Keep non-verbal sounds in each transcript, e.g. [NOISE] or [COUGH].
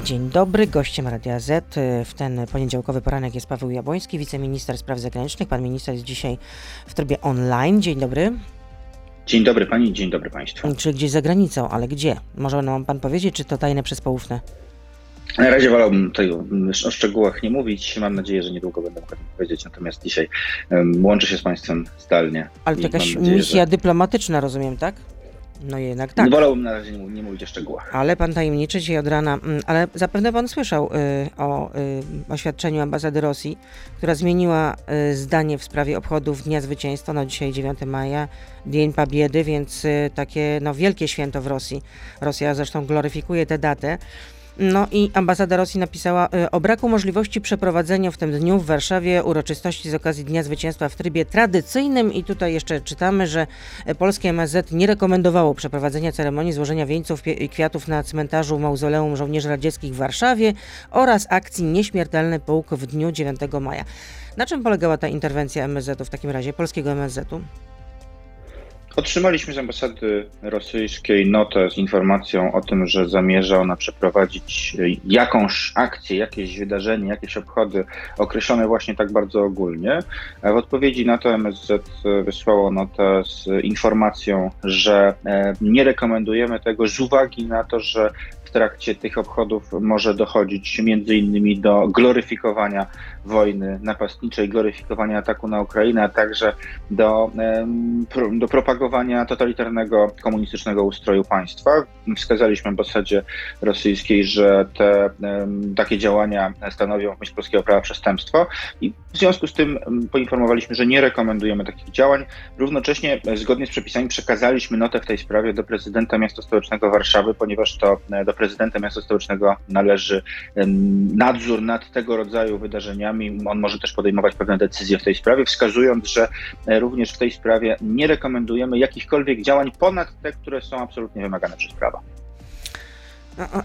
Dzień dobry, gościem Radia Z w ten poniedziałkowy poranek jest Paweł Jabłoński, wiceminister spraw zagranicznych. Pan minister jest dzisiaj w trybie online. Dzień dobry. Dzień dobry pani, dzień dobry państwu. Czy gdzieś za granicą, ale gdzie? Może nam pan powiedzieć, czy to tajne przez poufne? Na razie wolałbym tutaj o szczegółach nie mówić. Mam nadzieję, że niedługo będę mógł powiedzieć. Natomiast dzisiaj um, łączę się z państwem zdalnie. Ale to jakaś nadzieję, misja że... dyplomatyczna, rozumiem, tak? No jednak tak. Wolałbym na razie nie, nie, mówić o szczegółach. Ale pan tajemniczy dzisiaj od rana, mm, ale zapewne pan słyszał y, o y, oświadczeniu ambasady Rosji, która zmieniła y, zdanie w sprawie obchodów Dnia Zwycięstwa, no dzisiaj 9 maja, Dzień Pabiedy, więc y, takie no, wielkie święto w Rosji. Rosja zresztą gloryfikuje tę datę. No i ambasada Rosji napisała y, o braku możliwości przeprowadzenia w tym dniu w Warszawie uroczystości z okazji Dnia Zwycięstwa w trybie tradycyjnym i tutaj jeszcze czytamy, że polskie MSZ nie rekomendowało przeprowadzenia ceremonii złożenia wieńców i kwiatów na cmentarzu Mauzoleum Żołnierzy Radzieckich w Warszawie oraz akcji Nieśmiertelny Pułk w dniu 9 maja. Na czym polegała ta interwencja MSZ-u w takim razie, polskiego MSZ-u? Otrzymaliśmy z ambasady rosyjskiej notę z informacją o tym, że zamierza ona przeprowadzić jakąś akcję, jakieś wydarzenie, jakieś obchody określone właśnie tak bardzo ogólnie. W odpowiedzi na to MSZ wysłało notę z informacją, że e, nie rekomendujemy tego z uwagi na to, że trakcie tych obchodów może dochodzić między innymi do gloryfikowania wojny napastniczej, gloryfikowania ataku na Ukrainę, a także do, do propagowania totalitarnego komunistycznego ustroju państwa. Wskazaliśmy ambasadzie rosyjskiej, że te takie działania stanowią w myśl polskiego prawa przestępstwo i w związku z tym poinformowaliśmy, że nie rekomendujemy takich działań. Równocześnie zgodnie z przepisami przekazaliśmy notę w tej sprawie do prezydenta miasta stołecznego Warszawy, ponieważ to e, do prezydenta miasta stołecznego należy nadzór nad tego rodzaju wydarzeniami on może też podejmować pewne decyzje w tej sprawie, wskazując, że e, również w tej sprawie nie rekomendujemy jakichkolwiek działań ponad te, które są absolutnie wymagane przez prawo.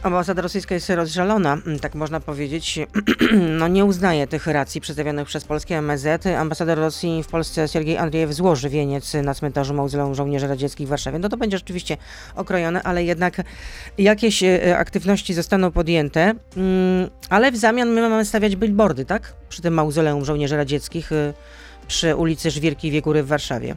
Ambasada rosyjska jest rozżalona, mm, tak można powiedzieć. [CLEARS THROAT] No nie uznaje tych racji przedstawionych przez polskie MSZ. Ambasador Rosji w Polsce Siergiej Andrzejew złoży wieniec na cmentarzu Mauzoleum Żołnierzy Radzieckich w Warszawie. No to będzie rzeczywiście okrojone, ale jednak jakieś e, aktywności zostaną podjęte. Mm, ale w zamian my mamy stawiać billboardy, tak? Przy tym Mauzoleum Żołnierzy Radzieckich e, przy ulicy Żwirki Wiegury w Warszawie.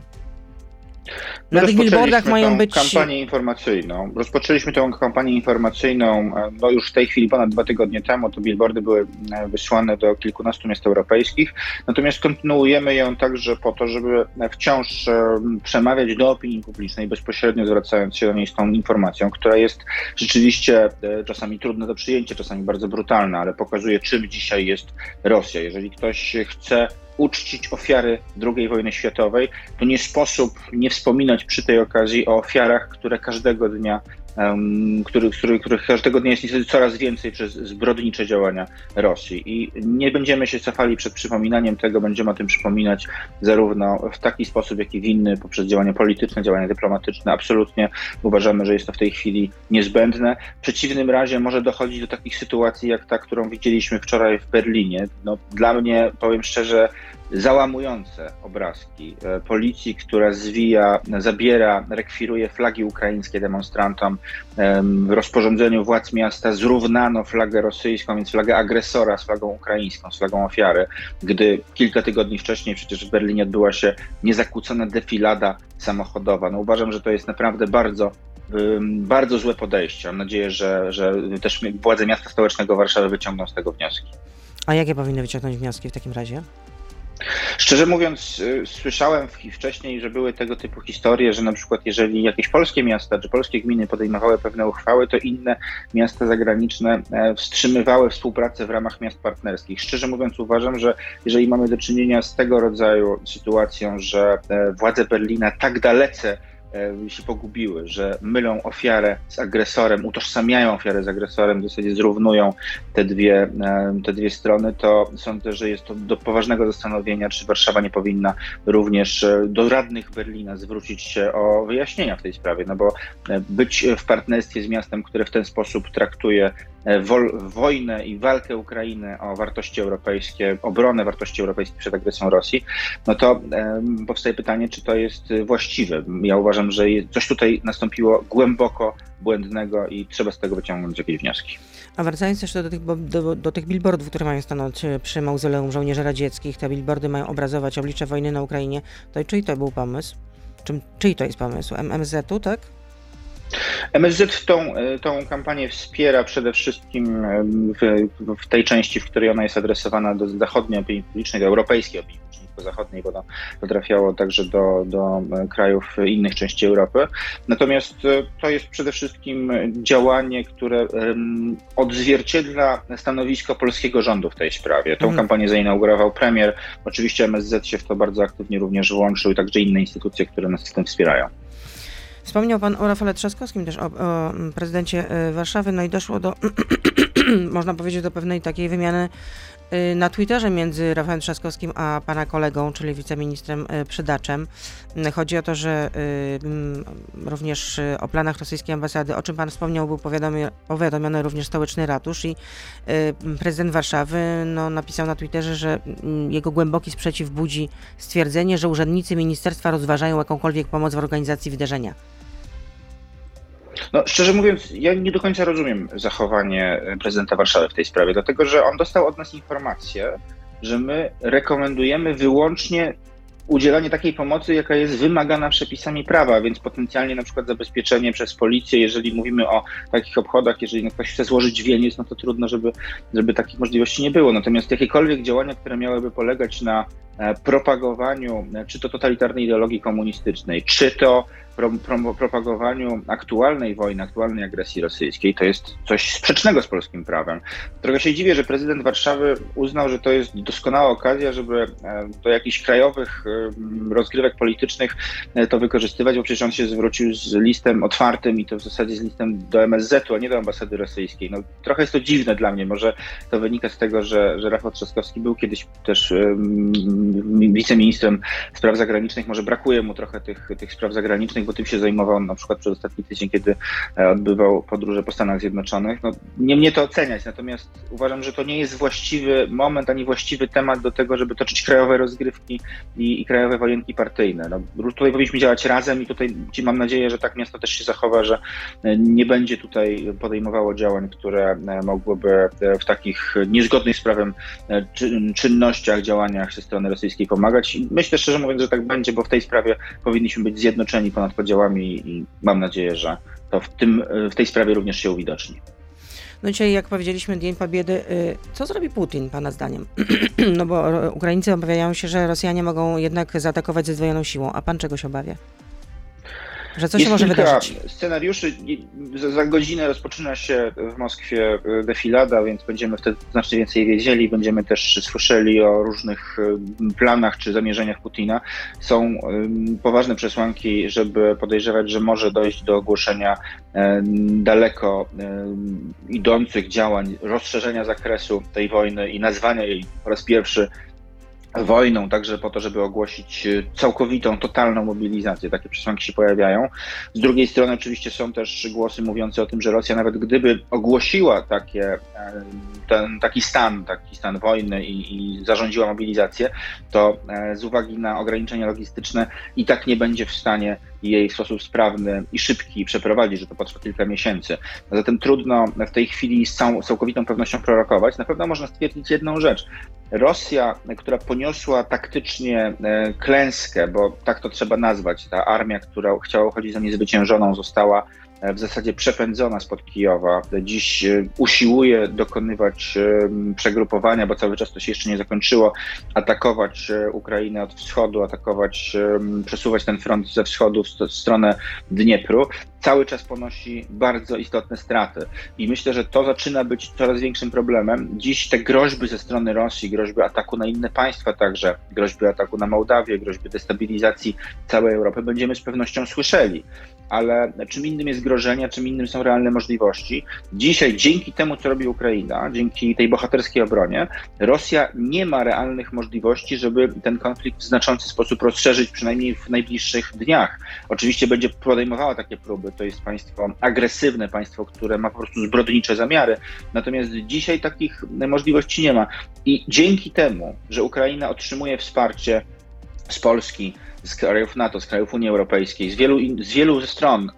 Na tych billboardach mają być. kampanię informacyjną. Rozpoczęliśmy tę kampanię informacyjną e, no już w tej chwili ponad dwa tygodnie temu. To billboardy były e, wysłane do kilkunastu miast europejskich. Natomiast kontynuujemy ją także po to, żeby wciąż e, przemawiać do opinii publicznej, bezpośrednio zwracając się do niej z tą informacją, która jest rzeczywiście czasami trudna do przyjęcia, czasami bardzo brutalna, ale pokazuje, czym dzisiaj jest Rosja. Jeżeli ktoś chce uczcić ofiary II wojny światowej, to nie sposób nie wspominać przy tej okazji o ofiarach, które każdego dnia których, których, których każdego dnia jest niestety coraz więcej przez zbrodnicze działania Rosji. I nie będziemy się cofali przed przypominaniem tego, będziemy o tym przypominać zarówno w taki sposób, jak i w inny, poprzez działania polityczne, działania dyplomatyczne. Absolutnie uważamy, że jest to w tej chwili niezbędne. W przeciwnym razie może dochodzić do takich sytuacji, jak ta, którą widzieliśmy wczoraj w Berlinie. No, dla mnie, powiem szczerze, załamujące obrazki e, policji, która zwija, zabiera, rekwiruje flagi ukraińskie demonstrantom. W rozporządzeniu władz miasta zrównano flagę rosyjską, więc flagę agresora z flagą ukraińską, z flagą ofiary, gdy kilka tygodni wcześniej przecież w Berlinie odbyła się niezakłócona defilada samochodowa. No uważam, że to jest naprawdę bardzo bardzo złe podejście. Mam nadzieję, że, że też władze miasta stołecznego Warszawy wyciągną z tego wnioski. A jakie powinny wyciągnąć wnioski w takim razie? Szczerze mówiąc, y, słyszałem wcześniej, że były tego typu historie, że na przykład jeżeli jakieś polskie miasta czy polskie gminy podejmowały pewne uchwały, to inne miasta zagraniczne e, wstrzymywały współpracę w ramach miast partnerskich. Szczerze mówiąc, uważam, że jeżeli mamy do czynienia z tego rodzaju sytuacją, że e, władze Berlina tak dalece się pogubiły, że mylą ofiarę z agresorem, utożsamiają ofiarę z agresorem, w zasadzie zrównują te dwie, e, te dwie strony, to sądzę, że jest to do poważnego zastanowienia, czy Warszawa nie powinna również e, do radnych Berlina zwrócić się o wyjaśnienia w tej sprawie, no bo być w partnerstwie z miastem, które w ten sposób traktuje E, wojnę i walkę Ukrainy o wartości europejskie, obronę wartości europejskich przed agresją Rosji, no to powstaje pytanie, czy to jest właściwe. Ja uważam, uważam, że coś tutaj nastąpiło głęboko błędnego i trzeba z tego wyciągnąć jakieś wnioski. A wracając jeszcze do tych, do, do tych billboardów, które mają stanąć e, przy mauzoleum żołnierzy radzieckich, te billboardy mają obrazować oblicze wojny na Ukrainie, to czyj to był pomysł? Czym, czyj to jest pomysł? MSZ-u, tak? MSZ tą, e, tą kampanię wspiera przede wszystkim e, w, w, tej części, w której ona jest adresowana do zachodniej opinii publicznej, do europejskiej opinii publicznej, zachodniej, bo to, to trafiało także do, do e, krajów innych części Europy. Natomiast to jest przede wszystkim działanie, które odzwierciedla stanowisko polskiego rządu w tej sprawie. Tą mm. kampanię zainaugurował premier. Oczywiście MSZ się w to bardzo aktywnie również włączył także inne instytucje, które nas w tym wspierają. Wspomniał Pan o Rafale Trzaskowskim, też o, o prezydencie e, Warszawy, no i doszło do, [CLEARS THROAT] można powiedzieć, do pewnej takiej wymiany na Twitterze między Rafałem Trzaskowskim a pana kolegą, czyli wiceministrem e, Przydaczem. Chodzi o to, że również o planach rosyjskiej ambasady, o czym pan wspomniał, był powiadomiony również stołeczny ratusz i prezydent Warszawy no, napisał na Twitterze, że jego głęboki sprzeciw budzi stwierdzenie, że urzędnicy ministerstwa rozważają jakąkolwiek pomoc w organizacji wydarzenia. No, szczerze mówiąc, ja nie do końca rozumiem zachowanie prezydenta Warszawy w tej sprawie, dlatego że on dostał od nas informację, że my rekomendujemy wyłącznie udzielanie takiej pomocy, jaka jest wymagana przepisami prawa, więc potencjalnie na przykład zabezpieczenie przez policję, jeżeli mówimy o takich obchodach, jeżeli ktoś chce złożyć wieniec, no to trudno, żeby, żeby takich możliwości nie było. Natomiast jakiekolwiek działania, które miałyby polegać na e, propagowaniu e, czy to totalitarnej ideologii komunistycznej, czy to pro, pro, propagowaniu aktualnej wojny, aktualnej agresji rosyjskiej, to jest coś sprzecznego z polskim prawem. Trochę się dziwię, że prezydent Warszawy uznał, że to jest doskonała okazja, żeby e, do jakichś krajowych e, rozgrywek politycznych e, to wykorzystywać, bo przecież on się zwrócił z listem otwartym i to w zasadzie z listem do MSZ-u, a nie do ambasady rosyjskiej. No, trochę jest to dziwne dla mnie. Może to wynika z tego, że, że Rafał Trzaskowski był kiedyś też um, wiceministrem spraw zagranicznych. Może brakuje mu trochę tych, tych spraw zagranicznych, bo tym się zajmował na przykład przez ostatni tydzień, kiedy e, odbywał podróże po Stanach Zjednoczonych. No, nie mnie to oceniać, natomiast uważam, że to nie jest właściwy moment ani właściwy temat do tego, żeby toczyć krajowe rozgrywki i, i krajowe wojenki partyjne. No, tutaj powinniśmy działać razem i tutaj mam nadzieję, że tak miasto też się zachowa, że e, nie będzie tutaj podejmowało działań, które e, mogłyby w takich niezgodnych z prawem czynnościach, działaniach ze strony rosyjskiej pomagać. Myślę szczerze mówiąc, że tak będzie, bo w tej sprawie powinniśmy być zjednoczeni ponad podziałami i mam nadzieję, że to w, tym, w tej sprawie również się uwidoczni. No dzisiaj, jak powiedzieliśmy, Dzień Pobiedy. Y, co zrobi Putin, Pana zdaniem? [CLEARS THROAT] no bo Ukraińcy obawiają się, że Rosjanie mogą jednak zaatakować ze zdwojoną siłą. A Pan czego się obawia? Że co się może wydarzyć? scenariuszy. Za godzinę rozpoczyna się w Moskwie e, defilada, więc będziemy wtedy znacznie więcej wiedzieli. Będziemy też słyszeli o różnych e, planach czy zamierzeniach Putina. Są poważne przesłanki, żeby podejrzewać, że może dojść do ogłoszenia daleko idących działań, rozszerzenia zakresu tej wojny i nazwania jej po raz pierwszy wojną, także po to, żeby ogłosić e, całkowitą, totalną mobilizację. Takie przesłanki się pojawiają. Z drugiej strony oczywiście są też głosy mówiące o tym, że Rosja nawet gdyby ogłosiła takie, e, ten, taki stan, taki stan wojny i, i zarządziła mobilizację, to e, z uwagi na ograniczenia logistyczne i tak nie będzie w stanie jej w sposób sprawny i szybki przeprowadzić, że to potrwa kilka miesięcy. Zatem trudno w tej chwili z całkowitą pewnością prorokować. Na pewno można stwierdzić jedną rzecz. Rosja, która poniosła taktycznie e, klęskę, bo tak to trzeba nazwać, ta armia, która chciała uchodzić za niezwyciężoną, została w zasadzie przepędzona spod Kijowa. Dziś e, usiłuje dokonywać e, przegrupowania, bo cały czas to się jeszcze nie zakończyło, atakować e, Ukrainę od wschodu, atakować, przesuwać ten front ze wschodu w stronę Dniepru. Cały czas ponosi bardzo istotne straty. I myślę, że to zaczyna być coraz większym problemem. Dziś te groźby ze strony Rosji, groźby ataku na inne państwa także, groźby ataku na Mołdawię, groźby destabilizacji całej Europy będziemy z pewnością słyszeli ale czym innym jest grożenie, czym innym są realne możliwości. Dzisiaj, dzięki temu, co robi Ukraina, dzięki tej bohaterskiej obronie, Rosja nie ma realnych możliwości, żeby ten konflikt w znaczący sposób rozszerzyć, przynajmniej w najbliższych dniach. Oczywiście będzie podejmowała takie próby. To jest państwo agresywne, państwo, które ma po prostu zbrodnicze zamiary. Natomiast dzisiaj takich możliwości nie ma. I dzięki temu, że Ukraina otrzymuje wsparcie z Polski, z krajów NATO, z krajów Unii Europejskiej, z wielu, z wielu stron,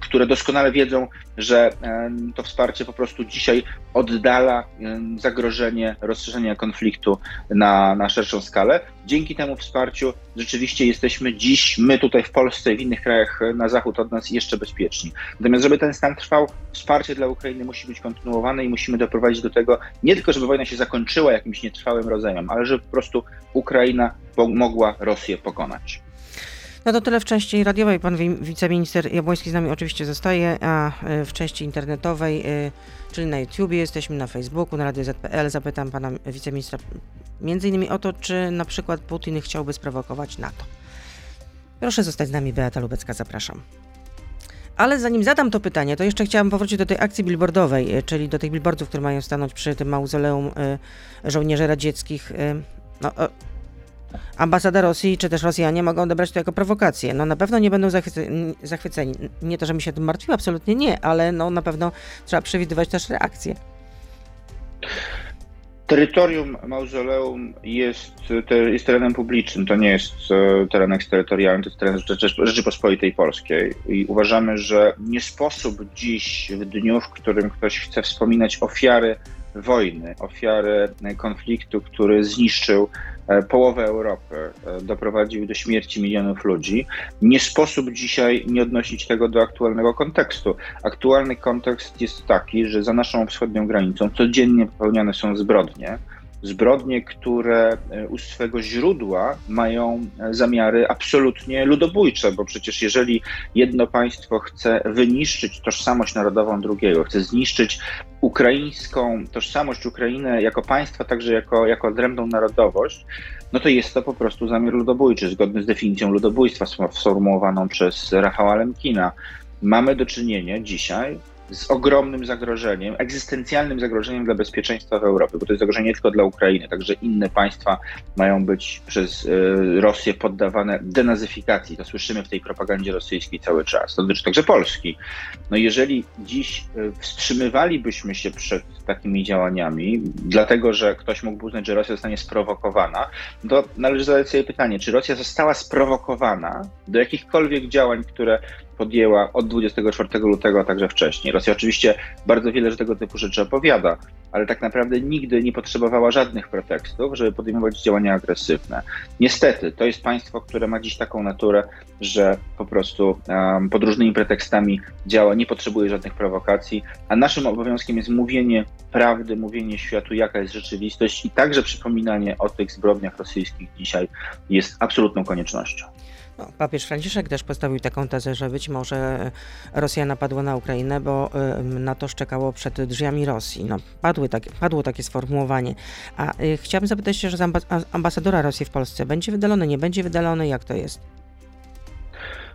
które doskonale wiedzą, że to wsparcie po prostu dzisiaj oddala zagrożenie rozszerzenia konfliktu na, na szerszą skalę. Dzięki temu wsparciu rzeczywiście jesteśmy dziś, my tutaj w Polsce i w innych krajach na zachód od nas jeszcze bezpieczni. Natomiast, żeby ten stan trwał, wsparcie dla Ukrainy musi być kontynuowane i musimy doprowadzić do tego, nie tylko, żeby wojna się zakończyła jakimś nietrwałym rodzajem, ale żeby po prostu Ukraina mogła Rosję pokonać. No to tyle w części radiowej. Pan wiceminister Jabłoński z nami oczywiście zostaje, a e, w części internetowej, e, czyli na YouTubie, jesteśmy na Facebooku, na Radio ZPL. Zapytam pana wiceministra między innymi o to, czy na przykład Putin chciałby sprowokować NATO. Proszę zostać z nami, Beata Lubecka, zapraszam. Ale zanim zadam to pytanie, to jeszcze chciałam powrócić do tej akcji billboardowej, e, czyli do tych billboardów, które mają stanąć przy tym mauzoleum żołnierzy radzieckich. No, ambasada Rosji czy też Rosjanie mogą odebrać to jako prowokację. No na pewno nie będą zachwyceni. Nie to, że mi się tym martwi, absolutnie nie, ale no na pewno trzeba przewidywać też reakcję. Terytorium mauzoleum jest, jest terenem publicznym, to nie jest e, teren eksterytorialny, to jest teren Rzeczypospolitej Polskiej. I uważamy, że nie sposób dziś, w dniu, w którym ktoś chce wspominać ofiary wojny, ofiary konfliktu, który zniszczył e, połowę Europy, e, doprowadził do śmierci milionów ludzi. Nie sposób dzisiaj nie odnosić tego do aktualnego kontekstu. Aktualny kontekst jest taki, że za naszą wschodnią granicą codziennie popełniane są zbrodnie zbrodnie, które e, u swego źródła mają e, zamiary absolutnie ludobójcze, bo przecież jeżeli jedno państwo chce wyniszczyć tożsamość narodową drugiego, chce zniszczyć ukraińską tożsamość Ukrainy jako państwa, także jako, jako odrębną narodowość, no to jest to po prostu zamiar ludobójczy, zgodny z definicją ludobójstwa sformułowaną przez Rafała Lemkina. Mamy do czynienia dzisiaj z ogromnym zagrożeniem, egzystencjalnym zagrożeniem dla bezpieczeństwa w Europie, bo to jest zagrożenie nie tylko dla Ukrainy, także inne państwa mają być przez e, Rosję poddawane denazyfikacji. To słyszymy w tej propagandzie rosyjskiej cały czas. To dotyczy także Polski. No jeżeli dziś e, wstrzymywalibyśmy się przed takimi działaniami, dlatego że ktoś mógłby uznać, że Rosja zostanie sprowokowana, to należy zadać sobie pytanie, czy Rosja została sprowokowana do jakichkolwiek działań, które podjęła od 24 lutego, a także wcześniej. Rosja oczywiście bardzo wiele tego typu rzeczy opowiada, ale tak naprawdę nigdy nie potrzebowała żadnych pretekstów, żeby podejmować działania agresywne. Niestety, to jest państwo, które ma dziś taką naturę, że po prostu um, pod różnymi pretekstami działa, nie potrzebuje żadnych prowokacji, a naszym obowiązkiem jest mówienie prawdy, mówienie światu, jaka jest rzeczywistość i także przypominanie o tych zbrodniach rosyjskich dzisiaj jest absolutną koniecznością. Papież Franciszek też postawił taką tezę, że być może Rosja napadła na Ukrainę, bo na to szczekało przed drzwiami Rosji. No, padły takie, padło takie sformułowanie. A y, chciałabym zapytać się, że ambasadora Rosji w Polsce będzie wydalony, nie będzie wydalony, jak to jest?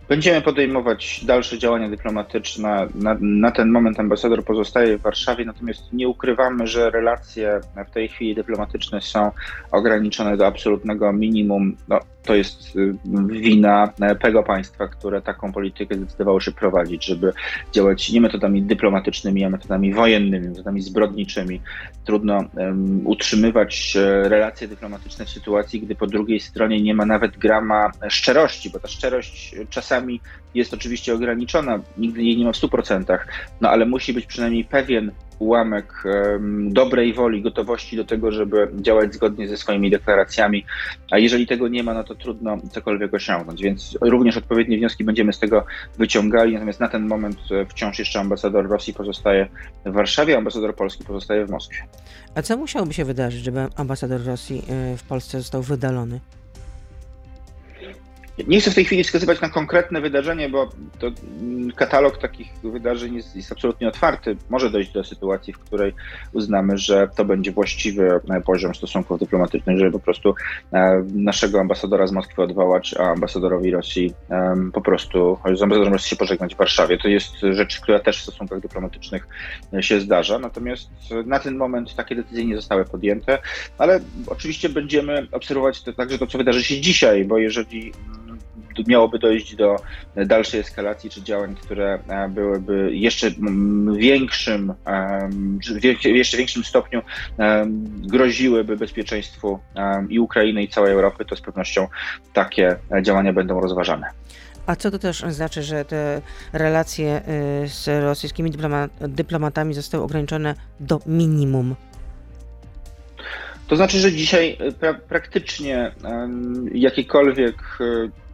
Będziemy podejmować dalsze działania dyplomatyczne. Na, na, ten moment ambasador pozostaje w Warszawie, natomiast nie ukrywamy, że relacje w tej chwili dyplomatyczne są ograniczone do absolutnego minimum. No, to jest y, wina tego państwa, które taką politykę zdecydowało się prowadzić, żeby działać nie metodami dyplomatycznymi, a metodami wojennymi, metodami zbrodniczymi. Trudno um, utrzymywać e, relacje dyplomatyczne w sytuacji, gdy po drugiej stronie nie ma nawet grama szczerości, bo ta szczerość czasami jest oczywiście ograniczona, nigdy jej nie ma w 100%, no ale musi być przynajmniej pewien ułamek um, dobrej woli, gotowości do tego, żeby działać zgodnie ze swoimi deklaracjami, a jeżeli tego nie ma, no to trudno cokolwiek osiągnąć, więc również odpowiednie wnioski będziemy z tego wyciągali, natomiast na ten moment e, wciąż jeszcze ambasador Rosji pozostaje w Warszawie, ambasador Polski pozostaje w Moskwie. A co musiałoby się wydarzyć, żeby ambasador Rosji e, w Polsce został wydalony? Nie chcę w tej chwili wskazywać na konkretne wydarzenie, bo to mm, katalog takich wydarzeń jest, jest, absolutnie otwarty. Może dojść do sytuacji, w której uznamy, że to będzie właściwy e, poziom stosunków dyplomatycznych, żeby po prostu e, naszego ambasadora z Moskwy odwołać, a ambasadorowi Rosji po prostu, z ambasadorem Rosji się pożegnać w Warszawie. To jest rzecz, która też w stosunkach dyplomatycznych e, się zdarza. Natomiast na ten moment takie decyzje nie zostały podjęte, ale oczywiście będziemy obserwować to, także to, co wydarzy się dzisiaj, bo jeżeli miałoby dojść do dalszej eskalacji czy działań, które byłyby jeszcze większym, w jeszcze większym stopniu groziłyby bezpieczeństwu i Ukrainy i całej Europy, to z pewnością takie działania będą rozważane. A co to też znaczy, że te relacje y, z rosyjskimi dyplomatami zostały ograniczone do minimum? To znaczy, że dzisiaj pra praktycznie jakiekolwiek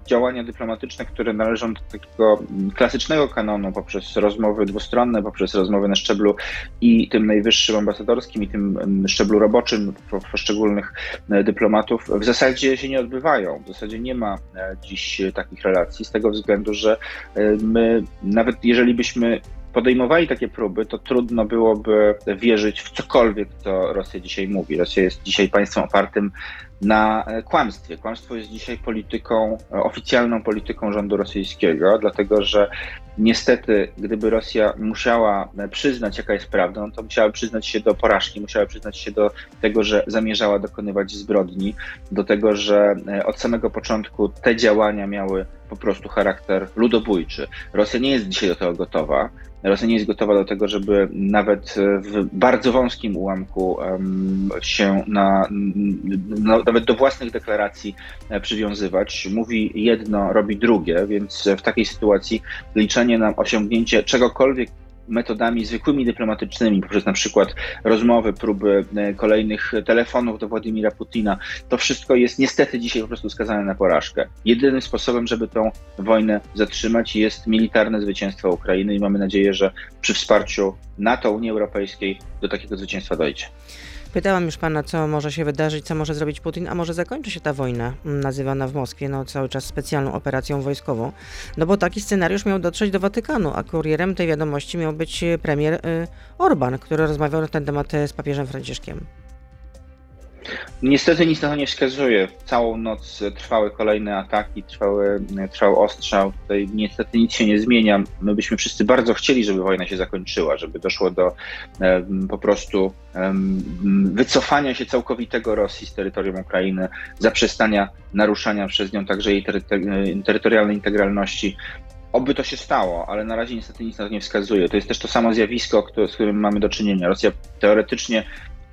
działania dyplomatyczne, które należą do takiego klasycznego kanonu poprzez rozmowy dwustronne, poprzez rozmowy na szczeblu i tym najwyższym ambasadorskim, i tym szczeblu roboczym poszczególnych e, dyplomatów, w zasadzie się nie odbywają. W zasadzie nie ma e, dziś takich relacji, z tego względu, że e, my, nawet jeżeli byśmy podejmowali takie próby, to trudno byłoby wierzyć w cokolwiek, co Rosja dzisiaj mówi. Rosja jest dzisiaj państwem opartym na kłamstwie. Kłamstwo jest dzisiaj polityką, oficjalną polityką rządu rosyjskiego, dlatego że niestety, gdyby Rosja musiała przyznać, jaka jest prawda, no to musiała przyznać się do porażki, musiała przyznać się do tego, że zamierzała dokonywać zbrodni, do tego, że od samego początku te działania miały po prostu charakter ludobójczy. Rosja nie jest dzisiaj do tego gotowa. Rosja nie jest gotowa do tego, żeby nawet w bardzo wąskim ułamku się na, no, nawet do własnych deklaracji e, przywiązywać. Mówi jedno, robi drugie, więc w takiej sytuacji liczenie na osiągnięcie czegokolwiek metodami zwykłymi dyplomatycznymi, poprzez na przykład rozmowy, próby e, kolejnych telefonów do Władimira Putina, to wszystko jest niestety dzisiaj po prostu skazane na porażkę. Jedynym sposobem, żeby tą wojnę zatrzymać jest militarne zwycięstwo Ukrainy i mamy nadzieję, że przy wsparciu NATO, Unii Europejskiej do takiego zwycięstwa dojdzie. Pytałam już pana, co może się wydarzyć, co może zrobić Putin, a może zakończy się ta wojna, nazywana w Moskwie no, cały czas specjalną operacją wojskową. No bo taki scenariusz miał dotrzeć do Watykanu, a kurierem tej wiadomości miał być premier y, Orban, który rozmawiał na ten temat z papieżem Franciszkiem. Niestety nic na to nie wskazuje. Całą noc trwały kolejne ataki, trwały, trwał ostrzał. Tutaj niestety nic się nie zmienia. My byśmy wszyscy bardzo chcieli, żeby wojna się zakończyła, żeby doszło do po prostu wycofania się całkowitego Rosji z terytorium Ukrainy, zaprzestania naruszania przez nią także jej terytorialnej integralności. Oby to się stało, ale na razie niestety nic na to nie wskazuje. To jest też to samo zjawisko, z którym mamy do czynienia. Rosja teoretycznie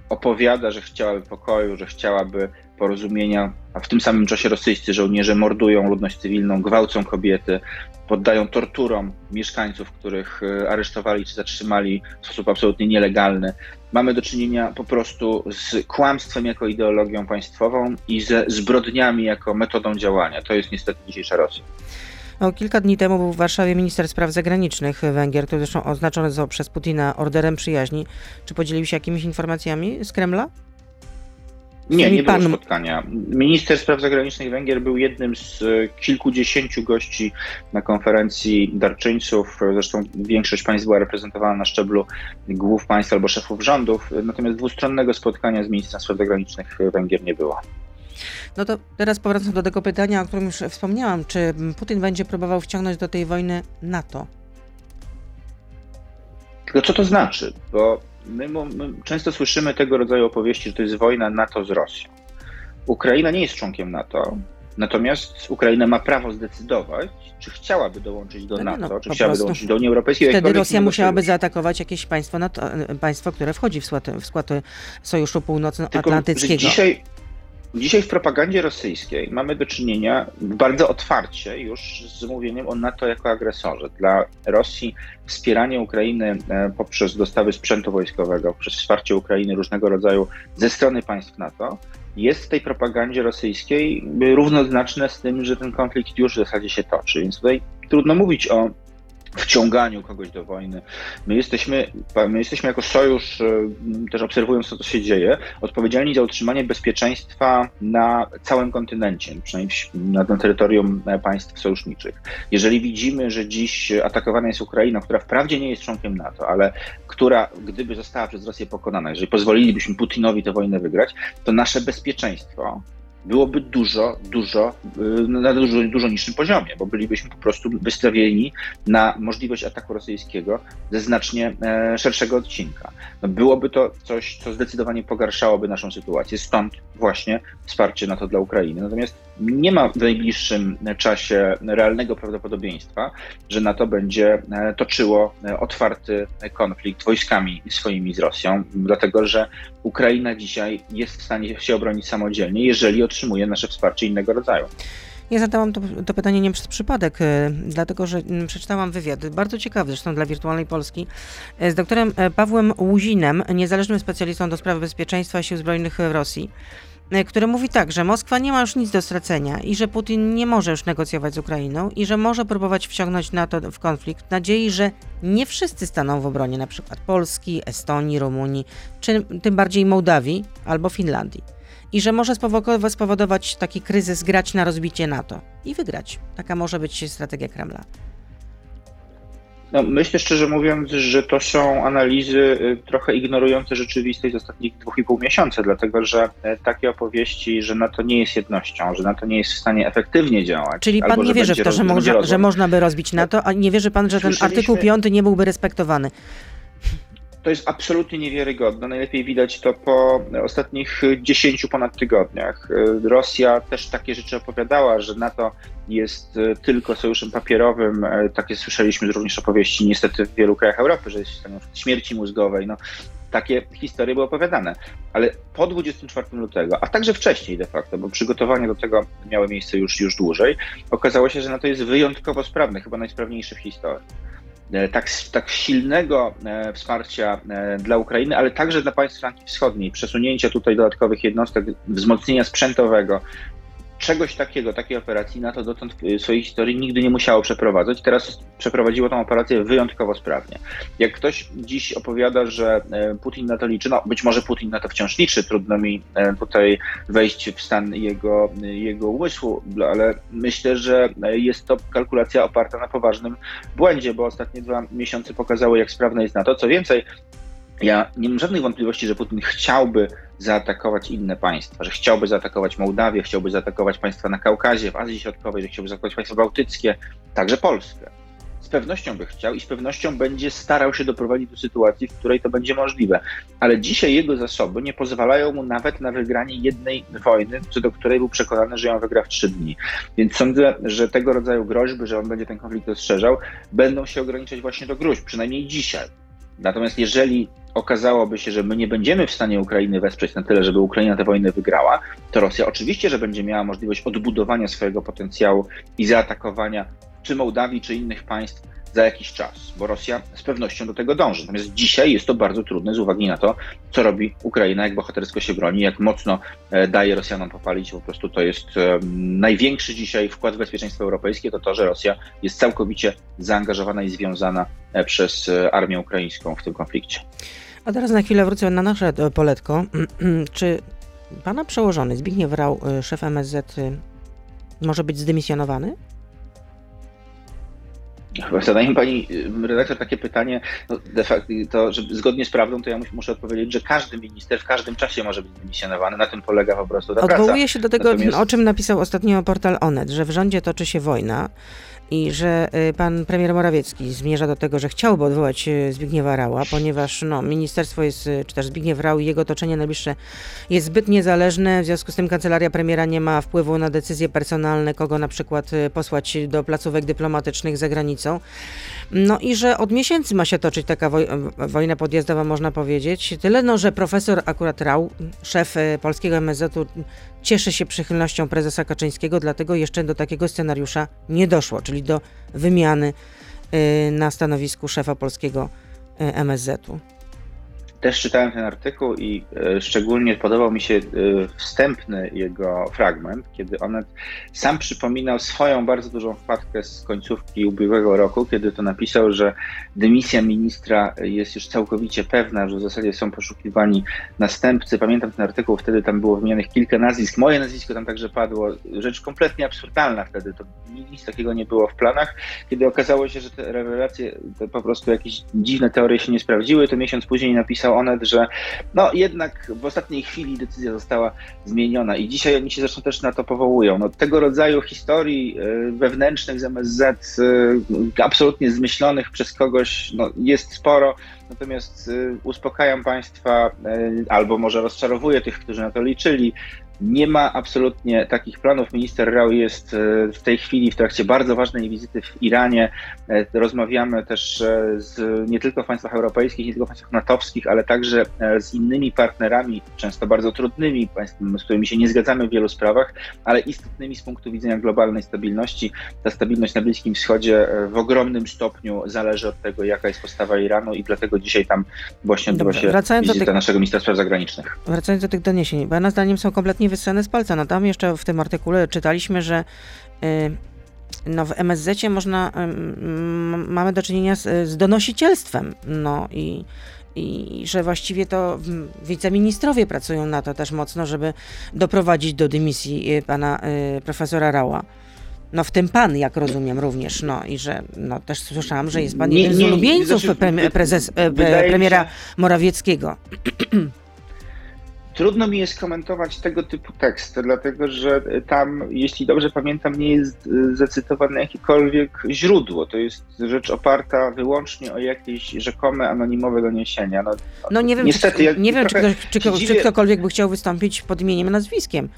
opowiada, że chciałaby pokoju, że chciałaby porozumienia, a w tym samym czasie rosyjscy żołnierze mordują ludność cywilną, gwałcą kobiety, poddają torturom mieszkańców, których e, aresztowali czy zatrzymali w sposób absolutnie nielegalny. Mamy do czynienia po prostu z kłamstwem jako ideologią państwową i ze zbrodniami jako metodą działania. To jest niestety dzisiejsza Rosja. No, kilka dni temu był w Warszawie minister spraw zagranicznych Węgier, który zresztą oznaczony został przez Putina orderem przyjaźni. Czy podzielił się jakimiś informacjami z Kremla? Nie, nie było spotkania. Minister spraw zagranicznych Węgier był jednym z e, kilkudziesięciu gości na konferencji darczyńców. Zresztą większość państw była reprezentowana na szczeblu głów państw albo szefów rządów. Natomiast dwustronnego spotkania z ministrem spraw zagranicznych Węgier nie było. No to teraz powracam do tego pytania, o którym już wspomniałam. Czy Putin będzie próbował wciągnąć do tej wojny NATO? Tylko co to znaczy? Bo my, my często słyszymy tego rodzaju opowieści, że to jest wojna NATO z Rosją. Ukraina nie jest członkiem NATO, Natomiast Ukraina ma prawo zdecydować, czy chciałaby dołączyć do no NATO, no, czy chciałaby dołączyć do Unii Europejskiej. Wtedy Rosja musiałaby zaatakować jakieś państwo, NATO, państwo które wchodzi w skład, w skład Sojuszu Północnoatlantyckiego. Tylko, dzisiaj, Dzisiaj w propagandzie rosyjskiej mamy do czynienia bardzo otwarcie już z mówieniem o NATO jako agresorze. Dla Rosji wspieranie Ukrainy e, poprzez dostawy sprzętu wojskowego, poprzez wsparcie Ukrainy różnego rodzaju ze strony państw NATO jest w tej propagandzie rosyjskiej równoznaczne z tym, że ten konflikt już w zasadzie się toczy. Więc tutaj trudno mówić o wciąganiu kogoś do wojny. My jesteśmy, my jesteśmy jako sojusz, e, też obserwując to, co się dzieje, odpowiedzialni za utrzymanie bezpieczeństwa na całym kontynencie, przynajmniej na tym terytorium e, państw sojuszniczych. Jeżeli widzimy, że dziś atakowana jest Ukraina, która wprawdzie nie jest członkiem NATO, ale która, gdyby została przez Rosję pokonana, jeżeli pozwolilibyśmy Putinowi tę wojnę wygrać, to nasze bezpieczeństwo byłoby dużo, dużo, y, na dużo, dużo niższym poziomie, bo bylibyśmy po prostu wystawieni na możliwość ataku rosyjskiego ze znacznie e, szerszego odcinka. No byłoby to coś, co zdecydowanie pogarszałoby naszą sytuację, stąd właśnie wsparcie NATO dla Ukrainy. Natomiast nie ma w najbliższym czasie realnego prawdopodobieństwa, że NATO będzie e, toczyło e, otwarty konflikt wojskami swoimi z Rosją, dlatego że Ukraina dzisiaj jest w stanie się obronić samodzielnie, jeżeli otrzymuje nasze wsparcie innego rodzaju. Ja zadałam to, to, pytanie nie przez przypadek, e, dlatego że mm, przeczytałam wywiad, bardzo ciekawy zresztą dla Wirtualnej Polski, z doktorem Pawłem Łuzinem, niezależnym specjalistą do spraw bezpieczeństwa sił zbrojnych w Rosji. Który mówi tak, że Moskwa nie ma już nic do stracenia i że Putin nie może już negocjować z Ukrainą i że może próbować wciągnąć NATO w konflikt w nadziei, że nie wszyscy staną w obronie np. Polski, Estonii, Rumunii, czy tym bardziej Mołdawii albo Finlandii. I że może spowodować taki kryzys, grać na rozbicie NATO i wygrać. Taka może być strategia Kremla. No, myślę szczerze mówiąc, że to są analizy y, trochę ignorujące rzeczywistość z ostatnich dwóch i pół miesiąca, dlatego że e, takie opowieści, że NATO nie jest jednością, że NATO nie jest w stanie efektywnie działać. Czyli pan nie wierzy w to, że, może, że można by rozbić NATO, a nie wierzy pan, że ten artykuł 5 nie byłby respektowany? To jest absolutnie niewiarygodne. Najlepiej widać to po ostatnich 10 ponad tygodniach. Rosja też takie rzeczy opowiadała, że NATO jest tylko sojuszem papierowym. Takie słyszeliśmy również opowieści niestety w wielu krajach Europy, że jest w stanie śmierci mózgowej. No, takie historie były opowiadane. Ale po 24 lutego, a także wcześniej de facto, bo przygotowania do tego miały miejsce już, już dłużej, okazało się, że NATO jest wyjątkowo sprawne, chyba najsprawniejszy w historii. E, tak, tak silnego e, wsparcia e, dla Ukrainy, ale także dla państw flanki wschodniej, przesunięcia tutaj dodatkowych jednostek, wzmocnienia sprzętowego, czegoś takiego, takiej operacji NATO dotąd w swojej historii nigdy nie musiało przeprowadzać. Teraz przeprowadziło tę operację wyjątkowo sprawnie. Jak ktoś dziś opowiada, że Putin na to liczy, no być może Putin na to wciąż liczy, trudno mi tutaj wejść w stan jego, jego umysłu, ale myślę, że jest to kalkulacja oparta na poważnym błędzie, bo ostatnie dwa miesiące pokazały, jak sprawne jest NATO. Co więcej, ja nie mam żadnych wątpliwości, że Putin chciałby zaatakować inne państwa, że chciałby zaatakować Mołdawię, chciałby zaatakować państwa na Kaukazie, w Azji Środkowej, że chciałby zaatakować państwa bałtyckie, także Polskę. Z pewnością by chciał i z pewnością będzie starał się doprowadzić do sytuacji, w której to będzie możliwe. Ale dzisiaj jego zasoby nie pozwalają mu nawet na wygranie jednej wojny, co do której był przekonany, że ją wygra w trzy dni. Więc sądzę, że tego rodzaju groźby, że on będzie ten konflikt rozszerzał, będą się ograniczać właśnie do gruźb, przynajmniej dzisiaj. Natomiast jeżeli okazałoby się, że my nie będziemy w stanie Ukrainy wesprzeć na tyle, żeby Ukraina tę wojnę wygrała, to Rosja oczywiście, że będzie miała możliwość odbudowania swojego potencjału i zaatakowania czy Mołdawii, czy innych państw za jakiś czas, bo Rosja z pewnością do tego dąży. Natomiast dzisiaj jest to bardzo trudne z uwagi na to, co robi Ukraina, jak bohatersko się broni, jak mocno e, daje Rosjanom popalić. Po prostu to jest największy dzisiaj wkład w bezpieczeństwo europejskie, to to, że Rosja jest całkowicie zaangażowana i związana e, przez e, armię ukraińską w tym konflikcie. A teraz na chwilę wrócę na nasze poletko. [CLEARS THROAT] Czy pana przełożony Zbigniew Rał, szef MSZ, może być zdymisjonowany? Zadaje mi pani y, redaktor takie pytanie, no de facto, to, że zgodnie z prawdą, to ja muszę odpowiedzieć, że każdy minister w każdym czasie może być dymisjonowany. Na tym polega po prostu ta Odwołuje praca. się do tego, Natomiast... o czym napisał ostatnio portal Onet, że w rządzie toczy się wojna i że y, pan premier Morawiecki zmierza do tego, że chciałby odwołać y, Zbigniewa Rała, ponieważ no, ministerstwo jest, y, czy też Zbigniew Rał i jego otoczenie najbliższe jest zbyt niezależne, w związku z tym kancelaria premiera nie ma wpływu na decyzje personalne, kogo na przykład posłać do placówek dyplomatycznych za granicą. No i że od miesięcy ma się toczyć taka woj wojna podjazdowa, można powiedzieć. Tyle, no, że profesor akurat Rał, szef polskiego MSZ-u, cieszy się przychylnością prezesa Kaczyńskiego, dlatego jeszcze do takiego scenariusza nie doszło, czyli do wymiany y, na stanowisku szefa polskiego y, MSZ-u. Też czytałem ten artykuł i e, szczególnie podobał mi się e, wstępny jego fragment, kiedy on sam przypominał swoją bardzo dużą wpadkę z końcówki ubiegłego roku, kiedy to napisał, że dymisja ministra jest już całkowicie pewna, że w zasadzie są poszukiwani następcy. Pamiętam ten artykuł, wtedy tam było wymienionych kilka nazwisk. Moje nazwisko tam także padło. Rzecz kompletnie absurdalna wtedy. To nic takiego nie było w planach. Kiedy okazało się, że te rewelacje, te po prostu jakieś dziwne teorie się nie sprawdziły, to miesiąc później napisał napisał Onet, że no jednak w ostatniej chwili decyzja została zmieniona i dzisiaj oni się zresztą też na to powołują. No, tego rodzaju historii wewnętrznych z MSZ, absolutnie zmyślonych przez kogoś, no, jest sporo. Natomiast uspokajam Państwa, albo może rozczarowuję tych, którzy na to liczyli. Nie ma absolutnie takich planów. Minister Rao jest e, w tej chwili w trakcie bardzo ważnej wizyty w Iranie. E, rozmawiamy też e, z, nie tylko w państwach europejskich, nie tylko w państwach natowskich, ale także z innymi partnerami, często bardzo trudnymi, z którymi się nie zgadzamy w wielu sprawach, ale istotnymi z punktu widzenia globalnej stabilności. Ta stabilność na Bliskim Wschodzie w ogromnym stopniu zależy od tego, jaka jest postawa Iranu i dlatego dzisiaj tam właśnie odbywa się wizyta tych... naszego ministra spraw zagranicznych. Wracając do tych doniesień, bo na zdaniem są kompletnie nie z palca. No tam jeszcze w tym artykule czytaliśmy, że y, no w MSZ można, mamy do czynienia z, z donosicielstwem. No i i że właściwie to wiceministrowie pracują na to też mocno, żeby doprowadzić do dymisji y, pana y, profesora Rała. No w tym pan, jak rozumiem również, no i że no też słyszałam, że jest pan nie, jeden z ulubieńców znaczy, prezes, premiera Morawieckiego. [CLEARS THROAT] Trudno mi jest komentować tego typu teksty, dlatego że tam, jeśli dobrze pamiętam, nie jest y, zacytowane jakiekolwiek źródło. To jest rzecz oparta wyłącznie o jakieś rzekome anonimowe doniesienia. No, no nie wiem, niestety, czy, ja nie wiem, czy, ktoś, czy, czy, ktokolwiek by chciał wystąpić pod imieniem, nazwiskiem,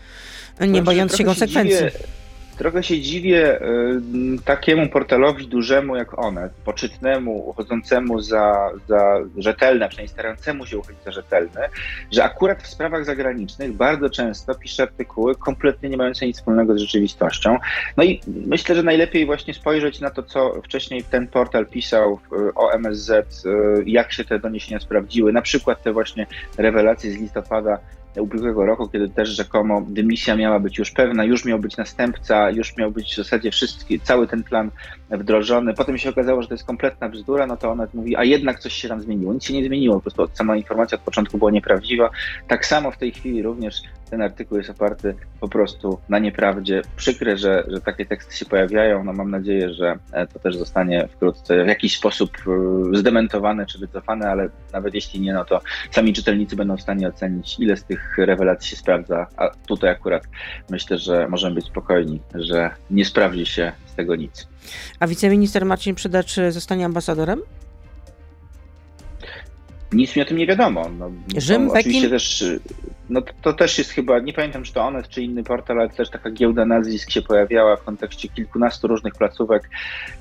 nie znaczy, bojąc się konsekwencji. Dziwię, Trochę się dziwię y, takiemu portalowi dużemu jak Onet, poczytnemu, uchodzącemu za, za rzetelne, przynajmniej starającemu się uchodzić za rzetelne, że akurat w sprawach zagranicznych bardzo często pisze artykuły kompletnie nie mające nic wspólnego z rzeczywistością. No i myślę, że najlepiej właśnie spojrzeć na to, co wcześniej ten portal pisał o MSZ, y, jak się te doniesienia sprawdziły, na przykład te właśnie rewelacje z listopada ubiegłego roku, kiedy też rzekomo dymisja miała być już pewna, już miał być następca, już miał być w zasadzie wszystki, cały ten plan wdrożony. Potem się okazało, że to jest kompletna bzdura, no to ona mówi, a jednak coś się tam zmieniło. Nic się nie zmieniło, po prostu sama informacja od początku była nieprawdziwa. Tak samo w tej chwili również ten artykuł jest oparty po prostu na nieprawdzie. Przykre, że, że takie teksty się pojawiają. No mam nadzieję, że e, to też zostanie wkrótce w jakiś sposób e, zdementowane czy wycofane, ale nawet jeśli nie, no to sami czytelnicy będą w stanie ocenić, ile z tych rewelacji się sprawdza. A tutaj akurat myślę, że możemy być spokojni, że nie sprawdzi się z tego nic. A wiceminister Marcin Przydacz zostanie ambasadorem? Nic mi o tym nie wiadomo. No, Rzym, Pekin? też no to, to, też jest chyba, nie pamiętam czy to Onet czy inny portal, ale też taka giełda nazwisk się pojawiała w kontekście kilkunastu różnych placówek.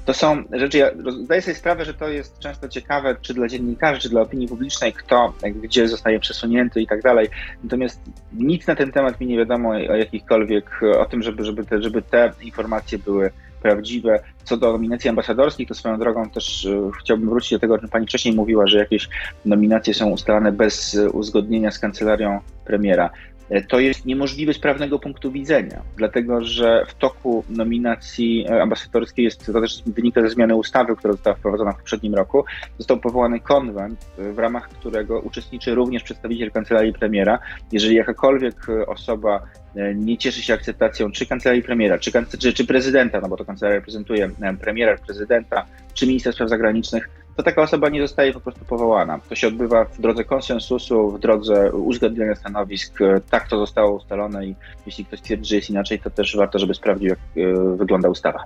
To są rzeczy, ja zdaję sobie sprawę, że to jest często ciekawe, czy dla dziennikarzy, czy dla opinii publicznej, kto, gdzie zostaje przesunięty i tak dalej. Natomiast nic na ten temat mi nie wiadomo o jakichkolwiek, o tym, żeby, żeby, te, żeby te informacje były prawdziwe. Co do nominacji ambasadorskich, to swoją drogą też e, chciałbym wrócić do tego, o czym pani wcześniej mówiła, że jakieś nominacje są ustalane bez e, uzgodnienia z kancelarią premiera. E, to jest niemożliwe z prawnego punktu widzenia, dlatego że w toku nominacji ambasadorskiej jest, to też wynika ze zmiany ustawy, która została wprowadzona w poprzednim roku, został powołany konwent, w ramach którego uczestniczy również przedstawiciel kancelarii premiera. Jeżeli jakakolwiek osoba E, nie cieszy się akceptacją czy kancelarii premiera, czy, czy, prezydenta, no bo to kancelaria reprezentuje e, premiera, prezydenta, czy ministra spraw zagranicznych, to taka osoba nie zostaje po prostu powołana. To się odbywa w drodze konsensusu, w drodze uzgadniania stanowisk. E, tak to zostało ustalone i jeśli ktoś twierdzi, że jest inaczej, to też warto, żeby sprawdził, jak wygląda ustawa.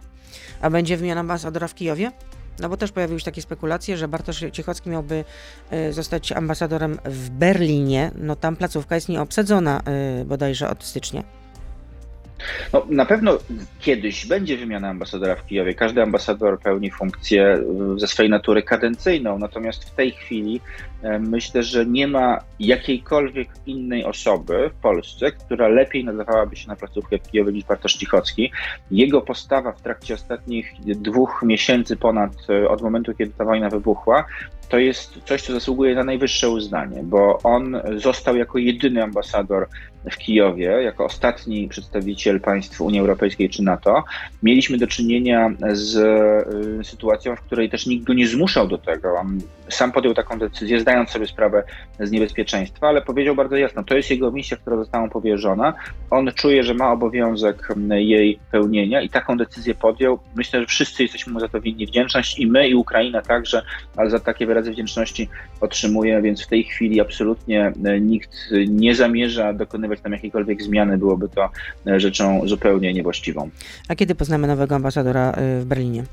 A będzie wymiana ambasadora w Kijowie? No bo też pojawiły się takie spekulacje, że Bartosz Ciechocki miałby y, zostać ambasadorem w Berlinie. No tam placówka jest nieobsadzona y, bodajże od stycznia. No, na pewno kiedyś będzie wymiana ambasadora w Kijowie. Każdy ambasador pełni funkcję ze swojej natury kadencyjną, natomiast w tej chwili e, myślę, że nie ma jakiejkolwiek innej osoby w Polsce, która lepiej nadawałaby się na placówkę w Kijowie niż Bartosz Cichocki. Jego postawa w trakcie ostatnich dwóch miesięcy ponad e, od momentu, kiedy ta wojna wybuchła, to jest coś, co zasługuje na najwyższe uznanie, bo on został jako jedyny ambasador w Kijowie, jako ostatni przedstawiciel państw Unii Europejskiej czy NATO. Mieliśmy do czynienia z y, sytuacją, w której też nikt go nie zmuszał do tego. On sam podjął taką decyzję, zdając sobie sprawę z niebezpieczeństwa, ale powiedział bardzo jasno, to jest jego misja, która została mu powierzona. On czuje, że ma obowiązek jej pełnienia i taką decyzję podjął. Myślę, że wszyscy jesteśmy mu za to winni wdzięczność i my, i Ukraina także, ale za takie wyrazy wdzięczności otrzymuje, więc w tej chwili absolutnie nikt nie zamierza dokonywać tam jakiejkolwiek zmiany, byłoby to rzeczą zupełnie niewłaściwą. A kiedy poznamy nowego ambasadora y, w Berlinie?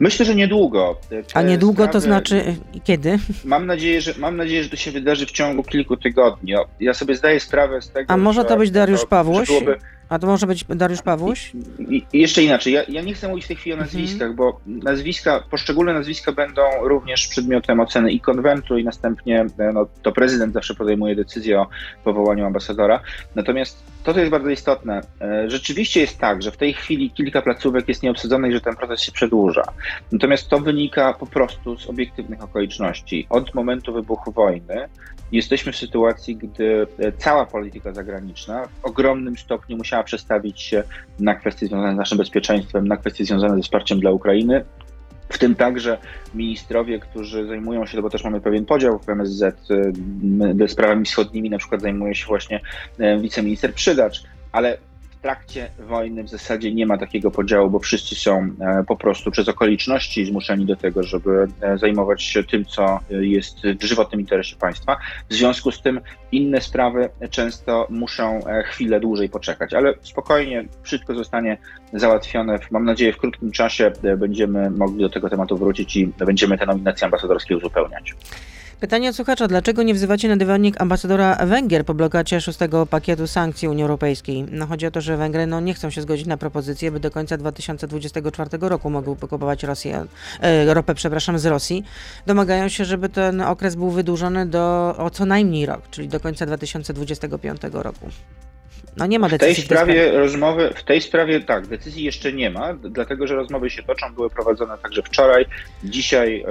Myślę, że niedługo. Te A niedługo sprawy, to znaczy kiedy? Mam nadzieję, że mam nadzieję, że to się wydarzy w ciągu kilku tygodni. Ja sobie zdaję sprawę z tego. A może to być Dariusz? Byłoby... A to może być Dariusz Pawłuś? I, i jeszcze inaczej, ja, ja, nie chcę mówić w tej chwili o mhm. nazwiskach, mhm. bo nazwiska, poszczególne nazwiska będą również przedmiotem oceny i konwentu, i następnie no, to prezydent zawsze podejmuje decyzję o powołaniu ambasadora. Natomiast to, co jest bardzo istotne, e, rzeczywiście jest tak, że w tej chwili kilka placówek jest nieobsadzonych że ten proces się przedłuża. Natomiast to wynika po prostu z obiektywnych okoliczności. Od momentu wybuchu wojny jesteśmy w sytuacji, gdy e, cała polityka zagraniczna w ogromnym stopniu musiała przestawić się na kwestie związane z naszym bezpieczeństwem, na kwestie związane ze wsparciem dla Ukrainy, w tym także ministrowie, którzy zajmują się, bo też mamy pewien podział w MSZ, y, sprawami wschodnimi, na przykład zajmuje się właśnie y, wiceminister Przydacz, ale trakcie wojny w zasadzie nie ma takiego podziału, bo wszyscy są e, po prostu przez okoliczności zmuszeni do tego, żeby e, zajmować się tym, co jest w żywotnym interesie państwa. W związku z tym inne sprawy często muszą e, chwilę dłużej poczekać, ale spokojnie wszystko zostanie załatwione. Mam nadzieję, w krótkim czasie będziemy mogli do tego tematu wrócić i będziemy te nominacje ambasadorskie uzupełniać. Pytanie od słuchacza, dlaczego nie wzywacie na dywanik ambasadora Węgier po blokacie szóstego pakietu sankcji Unii Europejskiej? No chodzi o to, że Węgry no, nie chcą się zgodzić na propozycję, by do końca 2024 roku mogły kupować Rosję, e, ropę przepraszam, z Rosji. Domagają się, żeby ten okres był wydłużony do o co najmniej rok, czyli do końca 2025 roku. No nie ma decyzji. W tej sprawie w rozmowy, w tej sprawie tak, decyzji jeszcze nie ma, dlatego że rozmowy się toczą, były prowadzone także wczoraj. Dzisiaj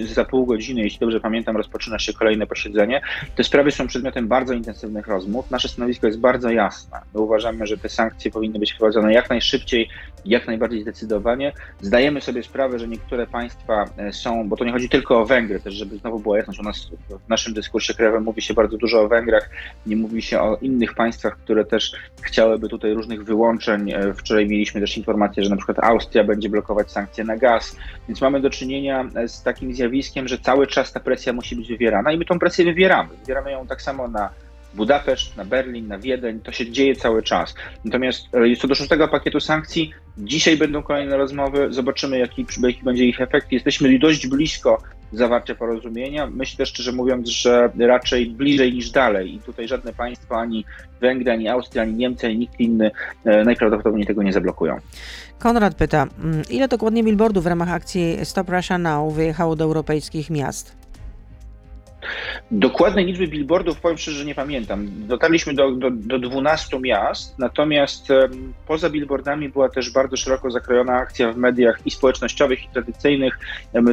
e, za pół godziny, jeśli dobrze pamiętam, rozpoczyna się kolejne posiedzenie. Te sprawy są przedmiotem bardzo intensywnych rozmów. Nasze stanowisko jest bardzo jasne. My uważamy, że te sankcje powinny być wprowadzone jak najszybciej, jak najbardziej zdecydowanie. Zdajemy sobie sprawę, że niektóre państwa e, są, bo to nie chodzi tylko o Węgry, też żeby znowu była jasność, u nas w naszym dyskursie krajowym mówi się bardzo dużo o Węgrach, nie mówi się o innych państwach, które też chciałyby tutaj różnych wyłączeń. E, wczoraj mieliśmy też informację, że na przykład Austria będzie blokować sankcje na gaz, więc mamy do czynienia e, z takim zjawiskiem, że cały czas ta presja musi być wywierana i my tą presję wywieramy. Wywieramy ją tak samo na Budapeszt, na Berlin, na Wiedeń, to się dzieje cały czas. Natomiast e, co do szóstego pakietu sankcji, dzisiaj będą kolejne rozmowy, zobaczymy jaki, jaki będzie ich efekt. Jesteśmy dość blisko zawarcia porozumienia. Myślę szczerze mówiąc, że raczej bliżej niż dalej i tutaj żadne państwo, ani Węgry, ani Austria, ani Niemcy, ani nikt inny e, najprawdopodobniej tego nie zablokują. Konrad pyta, mm, ile dokładnie billboardów w ramach akcji Stop Russia Now wyjechało do europejskich miast? Dokładnej liczby billboardów powiem szczerze, że nie pamiętam. Dotarliśmy do, do, do 12 miast, natomiast um, poza billboardami była też bardzo szeroko zakrojona akcja w mediach i społecznościowych, i tradycyjnych.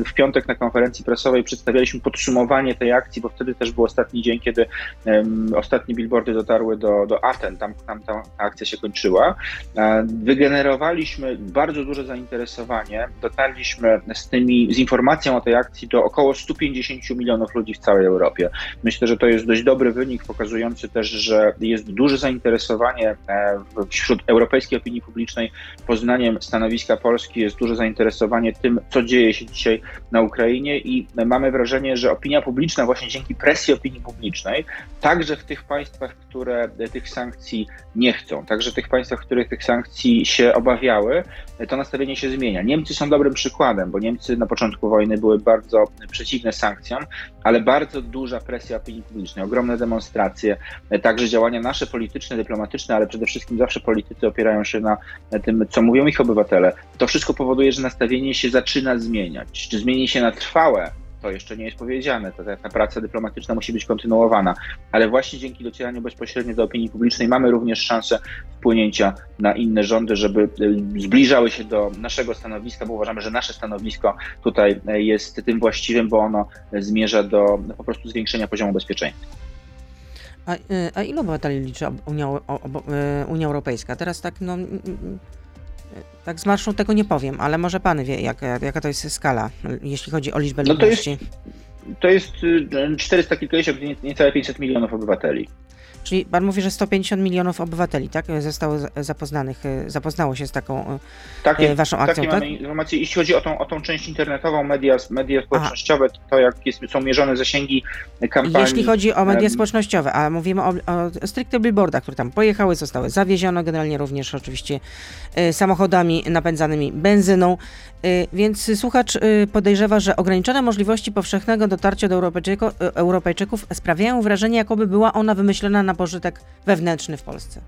W piątek na konferencji prasowej przedstawialiśmy podsumowanie tej akcji, bo wtedy też był ostatni dzień, kiedy um, ostatnie billboardy dotarły do, do Aten, tam, tam ta akcja się kończyła. E, wygenerowaliśmy bardzo duże zainteresowanie, dotarliśmy z tymi, z informacją o tej akcji do około 150 milionów ludzi w całej całej Europie. Myślę, że to jest dość dobry wynik, pokazujący też, że jest duże zainteresowanie e, wśród europejskiej opinii publicznej poznaniem stanowiska Polski, jest duże zainteresowanie tym, co dzieje się dzisiaj na Ukrainie i mamy wrażenie, że opinia publiczna właśnie dzięki presji opinii publicznej, także w tych państwach, które tych sankcji nie chcą, także w tych państwach, w których tych sankcji się obawiały, to nastawienie się zmienia. Niemcy są dobrym przykładem, bo Niemcy na początku wojny były bardzo przeciwne sankcjom, ale bardzo duża presja opinii publicznej, ogromne demonstracje, także działania nasze polityczne, dyplomatyczne, ale przede wszystkim zawsze politycy opierają się na tym, co mówią ich obywatele. To wszystko powoduje, że nastawienie się zaczyna zmieniać. Czy zmieni się na trwałe, to jeszcze nie jest powiedziane. Ta, ta praca dyplomatyczna musi być kontynuowana, ale właśnie dzięki docieraniu bezpośrednio do opinii publicznej mamy również szansę wpłynięcia na inne rządy, żeby y, zbliżały się do naszego stanowiska, bo uważamy, że nasze stanowisko tutaj y, jest tym właściwym, bo ono zmierza do po prostu zwiększenia poziomu bezpieczeństwa. A, a ilu obywateli liczy Unia, Unia Europejska? Teraz tak, no, tak z marszu tego nie powiem, ale może pan wie, jak, jaka to jest skala, jeśli chodzi o liczbę no ludności. To jest, to jest 400 kilkadziesiąt, niecałe 500 milionów obywateli. Czyli pan mówi, że 150 milionów obywateli, tak? Zostało zapoznanych, e, zapoznało się z taką e, takie, waszą akcją, takie tak? mamy informacje. Jeśli chodzi o tą, o tą część internetową, media, media społecznościowe, Aha. to jak jest, są mierzone zasięgi kampanii. Jeśli chodzi o media społecznościowe, a mówimy o, o stricte billboardach, które tam pojechały, zostały zawiezione, generalnie również oczywiście samochodami napędzanymi benzyną, więc słuchacz podejrzewa, że ograniczone możliwości powszechnego dotarcia do Europejczyków, Europejczyków sprawiają wrażenie, jakoby była ona wymyślona na na pożytek wewnętrzny w Polsce.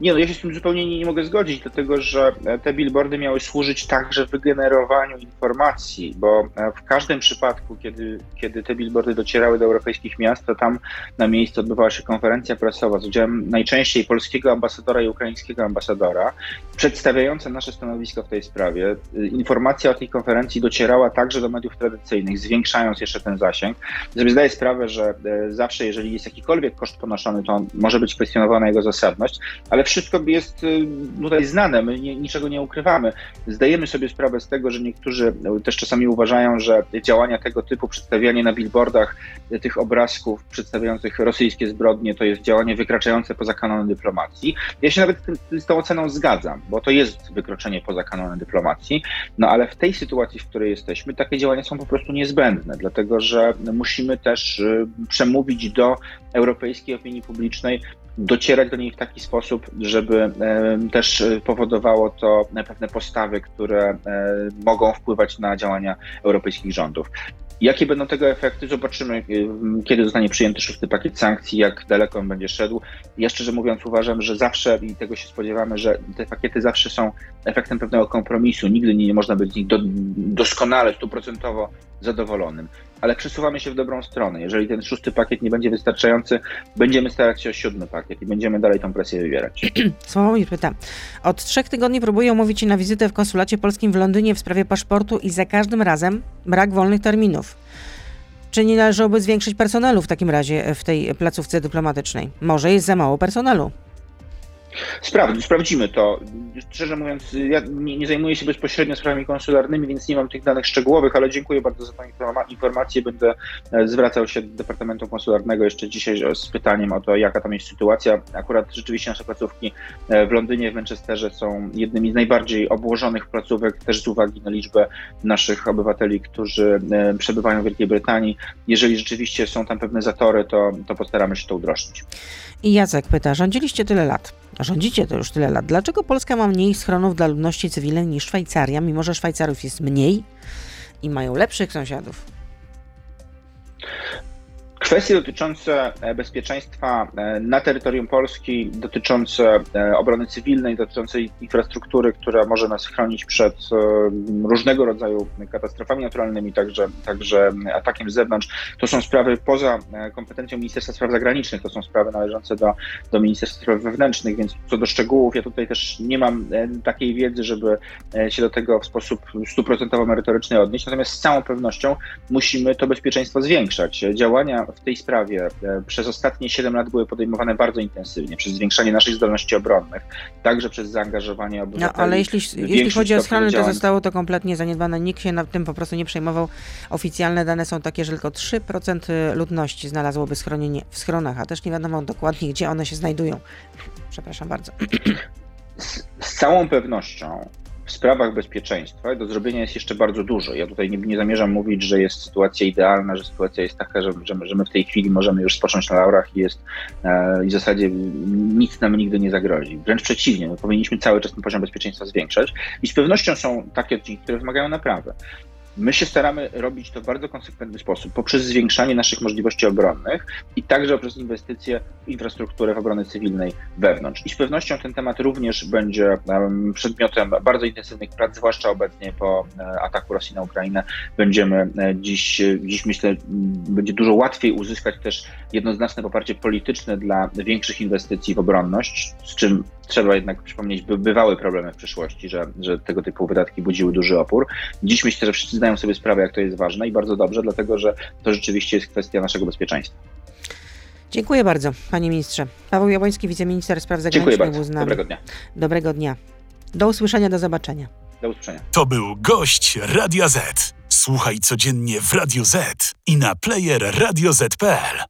Nie, no ja się z tym zupełnie nie, nie, mogę zgodzić, dlatego że e, te billboardy miały służyć także wygenerowaniu informacji, bo e, w każdym przypadku, kiedy, kiedy te billboardy docierały do europejskich miast, to tam na miejscu odbywała się konferencja prasowa z udziałem najczęściej polskiego ambasadora i ukraińskiego ambasadora, przedstawiająca nasze stanowisko w tej sprawie. E, informacja o tej konferencji docierała także do mediów tradycyjnych, zwiększając jeszcze ten zasięg. Sobie zdaję sprawę, że zawsze, jeżeli jest jakikolwiek koszt ponoszony, to może być kwestionowana jego zasadność, ale wszystko jest y, tutaj znane, my nie, niczego nie ukrywamy. Zdajemy sobie sprawę z tego, że niektórzy też czasami uważają, że działania tego typu, przedstawianie na billboardach tych obrazków przedstawiających rosyjskie zbrodnie, to jest działanie wykraczające poza kanony dyplomacji. Ja się nawet z tą oceną zgadzam, bo to jest wykroczenie poza kanony dyplomacji, no ale w tej sytuacji, w której jesteśmy, takie działania są po prostu niezbędne, dlatego że musimy też y, przemówić do europejskiej opinii publicznej, docierać do niej w taki sposób, żeby też powodowało to pewne postawy, które e, mogą wpływać na działania europejskich rządów. Jakie będą tego efekty? Zobaczymy, y, kiedy zostanie przyjęty szósty pakiet sankcji, jak daleko on będzie szedł. Ja szczerze mówiąc uważam, że zawsze i tego się spodziewamy, że te pakiety zawsze są efektem pewnego kompromisu. Nigdy nie można być z nich do, doskonale, stuprocentowo zadowolonym. Ale przesuwamy się w dobrą stronę. Jeżeli ten szósty pakiet nie będzie wystarczający, będziemy starać się o siódmy pakiet i będziemy dalej tą presję wywierać. [CLEARS THROAT] Sławomir pyta. Od trzech tygodni próbuję umówić się na wizytę w konsulacie polskim w Londynie w sprawie paszportu i za każdym razem brak wolnych terminów. Czy nie należałoby zwiększyć personelu w takim razie w tej placówce dyplomatycznej? Może jest za mało personelu. Sprawdź, sprawdzimy to. Szczerze mówiąc, ja nie, nie, zajmuję się bezpośrednio sprawami konsularnymi, więc nie mam tych danych szczegółowych, ale dziękuję bardzo za tę informację. Będę e, zwracał się do Departamentu Konsularnego jeszcze dzisiaj z pytaniem o to, jaka tam jest sytuacja. Akurat rzeczywiście nasze placówki e, w Londynie, w Manchesterze są jednymi z najbardziej obłożonych placówek, też z uwagi na liczbę naszych obywateli, którzy e, przebywają w Wielkiej Brytanii. Jeżeli rzeczywiście są tam pewne zatory, to, to postaramy się to udrożnić. I Jacek pyta, rządziliście tyle lat, rządzicie to już tyle lat, dlaczego Polska ma mniej schronów dla ludności cywilnej niż Szwajcaria, mimo że Szwajcarów jest mniej i mają lepszych sąsiadów? Kwestie dotyczące e, bezpieczeństwa e, na terytorium Polski, dotyczące e, obrony cywilnej, dotyczące infrastruktury, która może nas chronić przed różnego rodzaju katastrofami naturalnymi, także, także atakiem z zewnątrz, to są sprawy poza kompetencją Ministerstwa Spraw Zagranicznych, to są sprawy należące do, do Ministerstwa Spraw Wewnętrznych, więc co do szczegółów, ja tutaj też nie mam takiej wiedzy, żeby się do tego w sposób stuprocentowo merytoryczny odnieść, natomiast z całą pewnością musimy to bezpieczeństwo zwiększać. Działania w tej sprawie e, przez ostatnie 7 lat były podejmowane bardzo intensywnie, przez zwiększanie naszych zdolności obronnych, także przez zaangażowanie obywateli. No, ale jeśli, jeśli chodzi o schrony, to zostało to kompletnie zaniedbane. Nikt się nad tym po prostu nie przejmował. Oficjalne dane są takie, że tylko 3% ludności znalazłoby schronienie w schronach, a też nie wiadomo dokładnie, gdzie one się znajdują. Przepraszam bardzo. Z, z całą pewnością w sprawach bezpieczeństwa do zrobienia jest jeszcze bardzo dużo. Ja tutaj nie, nie zamierzam mówić, że jest sytuacja idealna, że sytuacja jest taka, że, że, że my w tej chwili możemy już spocząć na laurach i jest e, i w zasadzie nic nam nigdy nie zagrozi. Wręcz przeciwnie, my powinniśmy cały czas ten poziom bezpieczeństwa zwiększać i z pewnością są takie odcinki, które wymagają naprawy. My się staramy robić to w bardzo konsekwentny sposób, poprzez zwiększanie naszych możliwości obronnych i także poprzez inwestycje w infrastrukturę w obrony cywilnej wewnątrz. I z pewnością ten temat również będzie przedmiotem bardzo intensywnych prac, zwłaszcza obecnie po e, ataku Rosji na Ukrainę. Będziemy e, dziś, dziś myślę, będzie dużo łatwiej uzyskać też jednoznaczne poparcie polityczne dla większych inwestycji w obronność, z czym trzeba jednak przypomnieć, bywały problemy w przeszłości, że, że tego typu wydatki budziły duży opór. Dziś myślę, że wszyscy zdają sobie sprawę, jak to jest ważne i bardzo dobrze, dlatego że to rzeczywiście jest kwestia naszego bezpieczeństwa. Dziękuję bardzo, panie ministrze. Paweł Jabłoński, wiceminister spraw zagranicznych Dziękuję bardzo. Dobrego dnia. Dobrego dnia. Do usłyszenia, do zobaczenia. Do usłyszenia. To był gość Radio Z. Słuchaj codziennie w Radio Z i na player radioz.pl.